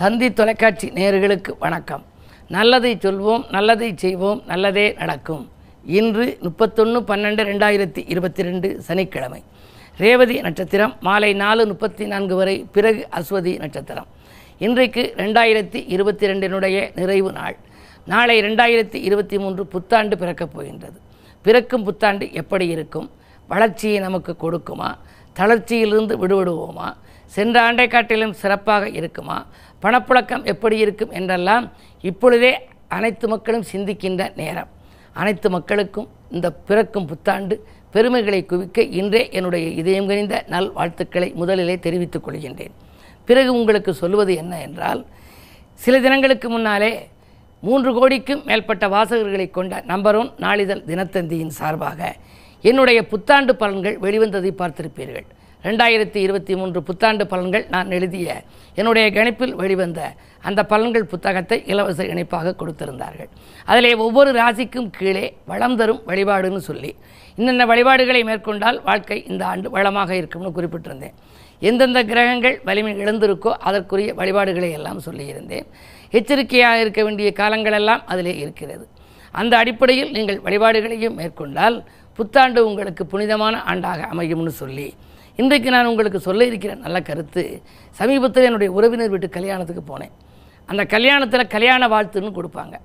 தந்தி தொலைக்காட்சி நேயர்களுக்கு வணக்கம். நல்லதை சொல்வோம் நல்லதை செய்வோம் நல்லதே நடக்கும். இன்று முப்பத்தொன்று பன்னெண்டு ரெண்டாயிரத்தி இருபத்தி ரெண்டு சனிக்கிழமை. ரேவதி நட்சத்திரம் மாலை நாலு முப்பத்தி நான்கு வரை பிறகு அஸ்வதி நட்சத்திரம். இன்றைக்கு ரெண்டாயிரத்தி இருபத்தி ரெண்டினுடைய நிறைவு நாள். நாளை ரெண்டாயிரத்தி இருபத்தி மூன்று புத்தாண்டு பிறக்கப் போகின்றது. பிறக்கும் புத்தாண்டு எப்படி இருக்கும்? வளர்ச்சியை நமக்கு கொடுக்குமா? தளர்ச்சியிலிருந்து விடுபடுவோமா? சென்ற ஆண்டை காட்டிலும் சிறப்பாக இருக்குமா? பணப்புழக்கம் எப்படி இருக்கும் என்றெல்லாம் இப்பொழுதே அனைத்து மக்களும் சிந்திக்கின்ற நேரம். அனைத்து மக்களுக்கும் இந்த பிறக்கும் புத்தாண்டு பெருமைகளை குவிக்க இன்றே என்னுடைய இதயம் கனிந்த நல் வாழ்த்துக்களை முதலிலே தெரிவித்துக் கொள்கின்றேன். பிறகு உங்களுக்கு சொல்வது என்ன என்றால் சில தினங்களுக்கு முன்னாலே மூன்று கோடிக்கும் மேற்பட்ட வாசகர்களை கொண்ட நம்பர் ஒன் நாளிதழ் தினத்தந்தியின் சார்பாக என்னுடைய புத்தாண்டு பலன்கள் வெளிவந்ததை பார்த்திருப்பீர்கள். ரெண்டாயிரத்தி இருபத்தி மூன்று புத்தாண்டு பலன்கள் நான் எழுதிய என்னுடைய கணிப்பில் வெளிவந்த அந்த பலன்கள் புத்தகத்தை இலவச இணைப்பாக கொடுத்திருந்தார்கள். அதிலே ஒவ்வொரு ராசிக்கும் கீழே வளம் தரும் வழிபாடுன்னு சொல்லி இன்னென்ன வழிபாடுகளை மேற்கொண்டால் வாழ்க்கை இந்த ஆண்டு வளமாக இருக்கும்னு குறிப்பிட்டிருந்தேன். எந்தெந்த கிரகங்கள் வலிமை இழந்திருக்கோ அதற்குரிய வழிபாடுகளை எல்லாம் சொல்லியிருந்தேன். எச்சரிக்கையாக இருக்க வேண்டிய காலங்களெல்லாம் அதிலே இருக்கிறது. அந்த அடிப்படையில் நீங்கள் வழிபாடுகளையும் மேற்கொண்டால் புத்தாண்டு உங்களுக்கு புனிதமான ஆண்டாக அமையும்னு சொல்லி இன்றைக்கு நான் உங்களுக்கு சொல்ல இருக்கிற நல்ல கருத்து சமீபத்தில் என்னுடைய உறவினர் வீட்டு கல்யாணத்துக்கு போனேன். அந்த கல்யாணத்தில் கல்யாண வாழ்த்துன்னு கொடுப்பாங்க.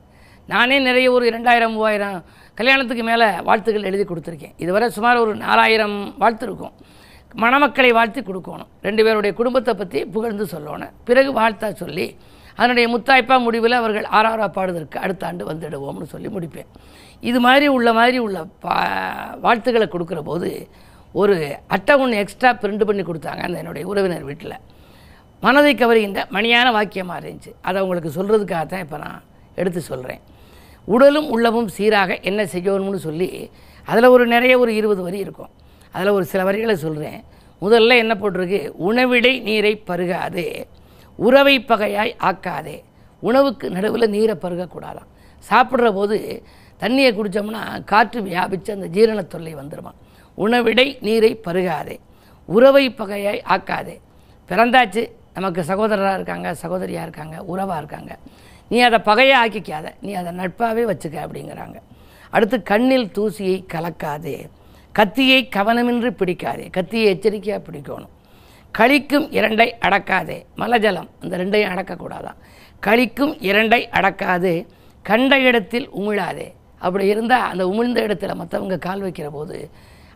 நானே நிறைய ஒரு ரெண்டாயிரம் மூவாயிரம் கல்யாணத்துக்கு மேலே வாழ்த்துக்கள் எழுதி கொடுத்துருக்கேன். இதுவரை சுமார் ஒரு நாலாயிரம் வாழ்த்து இருக்கும். மணமக்களை வாழ்த்தி கொடுக்கணும். ரெண்டு பேருடைய குடும்பத்தை பற்றி புகழ்ந்து சொல்லணும். பிறகு வாழ்த்தா சொல்லி அதனுடைய முத்தாய்ப்பா முடிவில் அவர்கள் ஆறாரா பாடுவதற்கு அடுத்த ஆண்டு வந்துடுவோம்னு சொல்லி முடிப்பேன். இது மாதிரி உள்ள மாதிரி உள்ள பா வாழ்த்துக்களை கொடுக்குற போது ஒரு அட்டை ஒன்று எக்ஸ்ட்ரா பிரிண்ட் பண்ணி கொடுத்தாங்க அந்த என்னுடைய உறவினர் வீட்டில். மனதை கவருகின்ற மணியான வாக்கியமாக இருந்துச்சு அதை உங்களுக்கு சொல்கிறதுக்காக தான் இப்போ நான் எடுத்து சொல்கிறேன் உடலும் உள்ளமும் சீராக என்ன செய்யணும்னு சொல்லி அதில் ஒரு நிறைய ஒரு இருபது வரி இருக்கும். அதில் ஒரு சில வரிகளை சொல்கிறேன் முதல்ல என்ன போட்டிருக்கு? உணவிடை நீரை பருகாதே உறவை பகையாய் ஆக்காதே உணவுக்கு நடுவில் நீரை பருகக்கூடாதாம். சாப்பிட்ற போது தண்ணியை குடித்தோம்னா காற்று வியாபித்து அந்த ஜீரண தொல்லை வந்துடுமா உணவிடை நீரை பருகாதே உறவை பகையாய் ஆக்காதே. பிறந்தாச்சு நமக்கு சகோதரராக இருக்காங்க சகோதரியாக இருக்காங்க உறவாக இருக்காங்க. நீ அதை பகையை ஆக்கிக்காத நீ அதை நட்பாகவே வச்சுக்க அப்படிங்கிறாங்க. அடுத்து கண்ணில் தூசியை கலக்காதே கத்தியை கவனமின்றி பிடிக்காதே. கத்தியை எச்சரிக்கையாக பிடிக்கணும். கழிக்கும் இரண்டை அடக்காதே மலஜலம் இந்த ரெண்டையும் அடக்கக்கூடாதான். கழிக்கும் இரண்டை அடக்காதே கண்ட இடத்தில் உமிழாதே. அப்படி இருந்தால் அந்த உமிழ்ந்த இடத்துல மற்றவங்க கால் வைக்கிற போது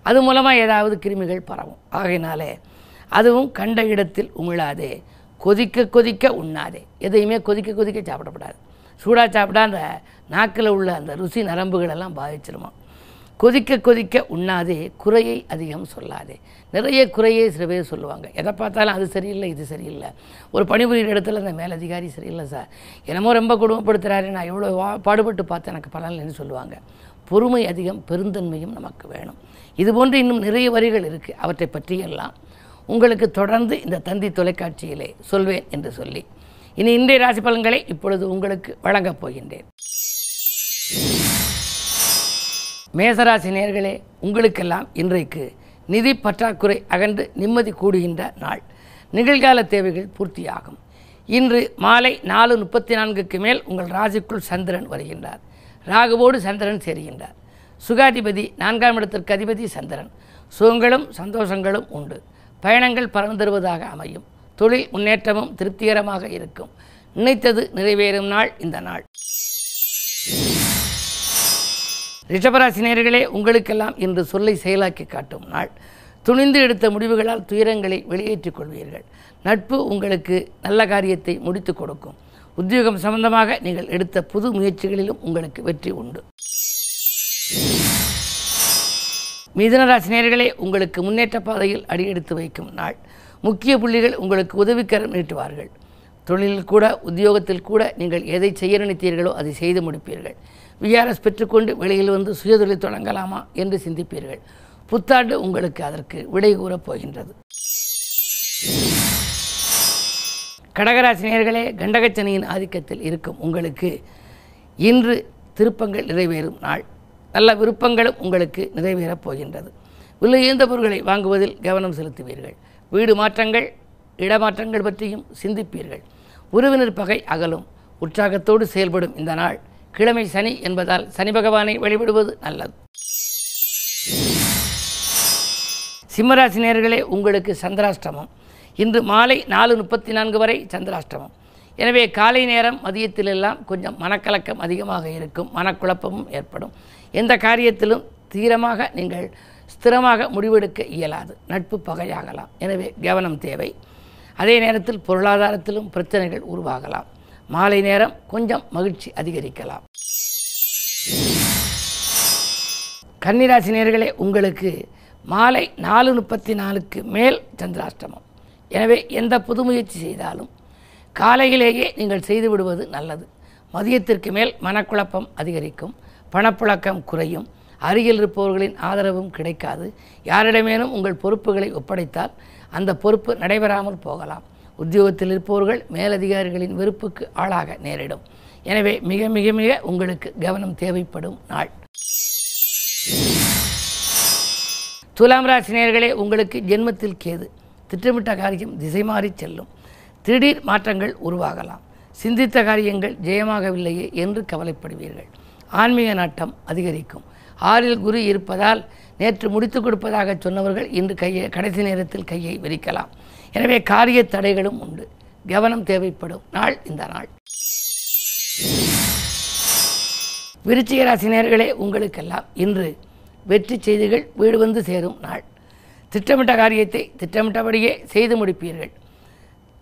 அது மூலமாக ஏதாவது கிருமிகள் பரவும். ஆகையினாலே அதுவும் கண்ட இடத்தில் உமிழாதே. கொதிக்க கொதிக்க உண்ணாதே. எதையுமே கொதிக்க கொதிக்க சாப்பிடக்கூடாது சூடாக சாப்பிட்டா அந்த நாக்கில் உள்ள அந்த ருசி நரம்புகளெல்லாம் பாதிச்சிருமா? கொதிக்க கொதிக்க உண்ணாதே குறையை அதிகம் சொல்லாதே. நிறைய குறையே சில பேர் சொல்லுவாங்க. எதை பார்த்தாலும் அது சரியில்லை இது சரியில்லை. ஒரு பணிபுரியிற இடத்துல அந்த மேலதிகாரி சரியில்லை சார். என்னமோ ரொம்ப குடும்பப்படுத்துகிறாரு நான் எவ்வளோ வா- பாடுபட்டு பார்த்து எனக்கு பலன் இல்லைன்னு சொல்லுவாங்க. பொறுமை அதிகம் பெருந்தன்மையும் நமக்கு வேணும். இது போன்று இன்னும் நிறைய வரிகள் இருக்குது அவற்றை பற்றியெல்லாம் உங்களுக்கு தொடர்ந்து இந்த தந்தி தொலைக்காட்சியிலே சொல்வேன் என்று சொல்லி. இனி இன்றைய ராசி பலன்களை இப்பொழுது உங்களுக்கு வழங்கப் போகின்றேன். மேசராசி நேர்களே உங்களுக்கெல்லாம் இன்றைக்கு நிதி பற்றாக்குறை அகன்று நிம்மதி கூடுகின்ற நாள். நிகழ்கால தேவைகள் பூர்த்தியாகும். இன்று மாலை நாலு முப்பத்தி நான்குக்கு மேல் உங்கள் ராசிக்குள் சந்திரன் வருகின்றார். ராகுவோடு சந்திரன் சேருகின்றார். சுகாதிபதி நான்காம் இடத்திற்கு அதிபதி சந்திரன். சுகங்களும் சந்தோஷங்களும் உண்டு. பயணங்கள் பலன் தருவதாக அமையும். தொழில் முன்னேற்றமும் திருப்திகரமாக இருக்கும். நினைத்தது நிறைவேறும் நாள் இந்த நாள். ரிஷபராசினியர்களே உங்களுக்கெல்லாம் இன்று சொல்லை செயலாக்கி காட்டும் நாள். துணிந்து எடுத்த முடிவுகளால் துயரங்களை வெளியேற்றிக் கொள்வீர்கள். நட்பு உங்களுக்கு நல்ல காரியத்தை முடித்து கொடுக்கும். உத்தியோகம் சம்பந்தமாக நீங்கள் எடுத்த புது முயற்சிகளிலும் உங்களுக்கு வெற்றி உண்டு. மிதனராசினியர்களே உங்களுக்கு முன்னேற்ற பாதையில் அடியெடுத்து வைக்கும் நாள். முக்கிய புள்ளிகள் உங்களுக்கு உதவிக்கரம் நீட்டுவார்கள். தொழிலில் கூட உத்தியோகத்தில் கூட நீங்கள் எதை செய்ய நினைத்தீர்களோ அதை செய்து முடிப்பீர்கள். விஆர்எஸ் பெற்றுக்கொண்டு வெளியில் வந்து சுயதொழில் தொடங்கலாமா என்று சிந்திப்பீர்கள். புத்தாண்டு உங்களுக்கு அதற்கு விடை கூறப் போகின்றது. கடகராசினியர்களே கண்டகச்சனியின் ஆதிக்கத்தில் இருக்கும் உங்களுக்கு இன்று திருப்பங்கள் நிறைவேறும் நாள். நல்ல விருப்பங்களும் உங்களுக்கு நிறைவேறப் போகின்றது. விலையுந்த பொருட்களை வாங்குவதில் கவனம் செலுத்துவீர்கள். வீடு மாற்றங்கள் இடமாற்றங்கள் பற்றியும் சிந்திப்பீர்கள். உறவினர் பகை அகலும். உற்சாகத்தோடு செயல்படும் இந்த நாள். கிழமை சனி என்பதால் சனி பகவானை வழிபடுவது நல்லது. சிம்மராசி நேர்களே உங்களுக்கு சந்திராஷ்டமம். இன்று மாலை நாலு முப்பத்தி நான்கு வரை சந்திராஷ்டமம். எனவே காலை நேரம் மதியத்திலெல்லாம் கொஞ்சம் மனக்கலக்கம் அதிகமாக இருக்கும் மனக்குழப்பமும் ஏற்படும். எந்த காரியத்திலும் தீரமாக நீங்கள் ஸ்திரமாக முடிவெடுக்க இயலாது நட்பு பகையாகலாம். எனவே கவனம் தேவை. அதே நேரத்தில் பொருளாதாரத்திலும் பிரச்சனைகள் உருவாகலாம். மாலை நேரம் கொஞ்சம் மகிழ்ச்சி அதிகரிக்கலாம். கன்னிராசினியர்களே உங்களுக்கு மாலை நாலு முப்பத்தி நாலுக்கு மேல் சந்திராஷ்டமம். எனவே எந்த புது முயற்சி செய்தாலும் காலையிலேயே நீங்கள் செய்து விடுவது நல்லது. மதியத்திற்கு மேல் மனக்குழப்பம் அதிகரிக்கும் பணப்புழக்கம் குறையும் அருகில் இருப்பவர்களின் ஆதரவும் கிடைக்காது. யாரிடமேனும் உங்கள் பொறுப்புகளை ஒப்படைத்தால் அந்த பொறுப்பு நடைபெறாமல் போகலாம். உத்தியோகத்தில் இருப்பவர்கள் மேலதிகாரிகளின் வெறுப்புக்கு ஆளாக நேரிடும். எனவே மிக மிக மிக உங்களுக்கு கவனம் தேவைப்படும் நாள். துலாம் ராசி நேர்களே உங்களுக்கு ஜென்மத்தில் கேது. திட்டமிட்ட காரியம் திசை மாறி செல்லும். திடீர் மாற்றங்கள் உருவாகலாம். சிந்தித்த காரியங்கள் ஜெயமாகவில்லையே என்று கவலைப்படுவீர்கள். ஆன்மீக நாட்டம் அதிகரிக்கும். ஆறில் குரு இருப்பதால் நேற்று முடித்து கொடுப்பதாக சொன்னவர்கள் இன்று கையை கடைசி நேரத்தில் கையை விரிக்கலாம். எனவே காரிய தடைகளும் உண்டு. கவனம் தேவைப்படும் நாள் இந்த நாள். விருச்சிக ராசி நேர்களே உங்களுக்கெல்லாம் இன்று வெற்றி செய்திகள் வீடு வந்து சேரும் நாள். திட்டமிட்ட காரியத்தை திட்டமிட்டபடியே செய்து முடிப்பீர்கள்.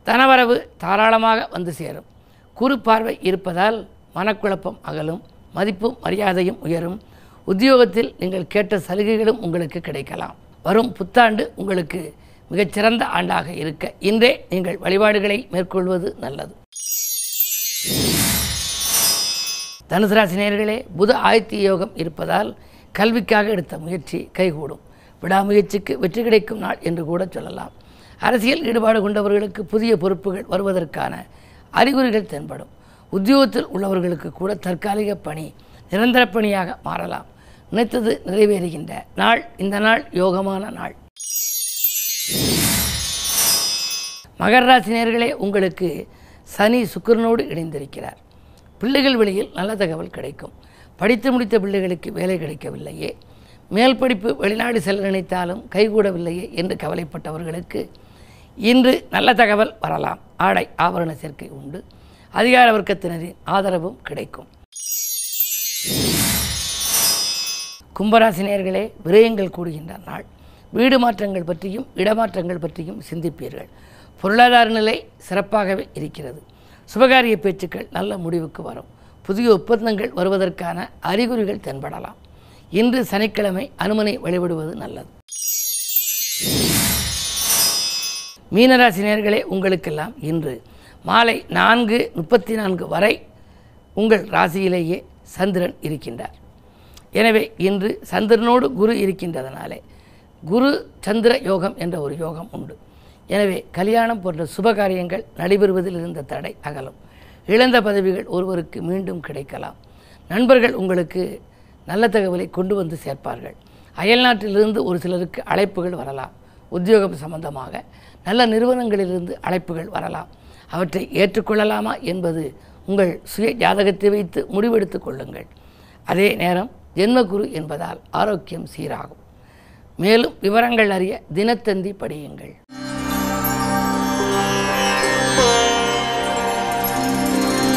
தனவரவு தாராளமாக வந்து சேரும். குறு பார்வை இருப்பதால் மனக்குழப்பம் அகலும் மதிப்பும் மரியாதையும் உயரும். உத்தியோகத்தில் நீங்கள் கேட்ட சலுகைகளும் உங்களுக்கு கிடைக்கலாம். வரும் புத்தாண்டு உங்களுக்கு மிகச்சிறந்த ஆண்டாக இருக்க. இன்றே நீங்கள் வழிபாடுகளை மேற்கொள்வது நல்லது. தனுசு ராசி நேர்களே புத ஆயத்திய யோகம் இருப்பதால் கல்விக்காக எடுத்த முயற்சி கைகூடும். விடாமுயற்சிக்கு வெற்றி கிடைக்கும் நாள் என்று கூட சொல்லலாம். அரசியல் ஈடுபாடு கொண்டவர்களுக்கு புதிய பொறுப்புகள் வருவதற்கான அறிகுறிகள் தென்படும். உத்தியோகத்தில் உள்ளவர்களுக்கு கூட தற்காலிக பணி நிரந்தர பணியாக மாறலாம். நினைத்தது நிறைவேறுகின்ற நாள் இந்த நாள் யோகமான நாள். மகர ராசி உங்களுக்கு சனி சுக்கரனோடு இணைந்திருக்கிறார். பிள்ளைகள் வழியில் நல்ல தகவல் கிடைக்கும். படித்து முடித்த பிள்ளைகளுக்கு வேலை கிடைக்கவில்லையே. மேல் படிப்பு வெளிநாடு செல்ல நினைத்தாலும் கைகூடவில்லையே என்று கவலைப்பட்டவர்களுக்கு இன்று நல்ல தகவல் வரலாம். ஆடை ஆபரண சேர்க்கை உண்டு. அதிகார வர்க்கத்தினரின் ஆதரவும் கிடைக்கும். கும்பராசினியர்களே விரயங்கள் கூடுகின்ற நாள். வீடு மாற்றங்கள் பற்றியும் இடமாற்றங்கள் பற்றியும் சிந்திப்பீர்கள். பொருளாதார நிலை சிறப்பாகவே இருக்கிறது. சுபகாரிய பேச்சுக்கள் நல்ல முடிவுக்கு வரும். புதிய ஒப்பந்தங்கள் வருவதற்கான அறிகுறிகள் தென்படலாம். இன்று சனிக்கிழமை அனுமனை வழிபடுவது நல்லது. மீனராசினியர்களே உங்களுக்கெல்லாம் இன்று மாலை நான்கு முப்பத்தி நான்கு வரை உங்கள் ராசியிலேயே சந்திரன் இருக்கின்றார். எனவே இன்று சந்திரனோடு குரு இருக்கின்றதனாலே குரு சந்திர யோகம் என்ற ஒரு யோகம் உண்டு. எனவே கல்யாணம் போன்ற சுபகாரியங்கள் நடைபெறுவதில் இருந்த தடை அகலும். இழந்த பதவிகள் ஒருவருக்கு மீண்டும் கிடைக்கலாம். நண்பர்கள் உங்களுக்கு நல்ல தகவலை கொண்டு வந்து சேர்ப்பார்கள். அயல்நாட்டிலிருந்து ஒரு சிலருக்கு அழைப்புகள் வரலாம். உத்தியோகம் சம்பந்தமாக நல்ல நிறுவனங்களிலிருந்து அழைப்புகள் வரலாம். அவற்றை ஏற்றுக்கொள்ளலாமா என்பது உங்கள் சுய ஜாதகத்தை வைத்து முடிவெடுத்துக் கொள்ளுங்கள். அதே நேரம் ஜென்மகுரு என்பதால் ஆரோக்கியம் சீராகும். மேலும் விவரங்கள் அறிய தினத்தந்தி படியுங்கள்.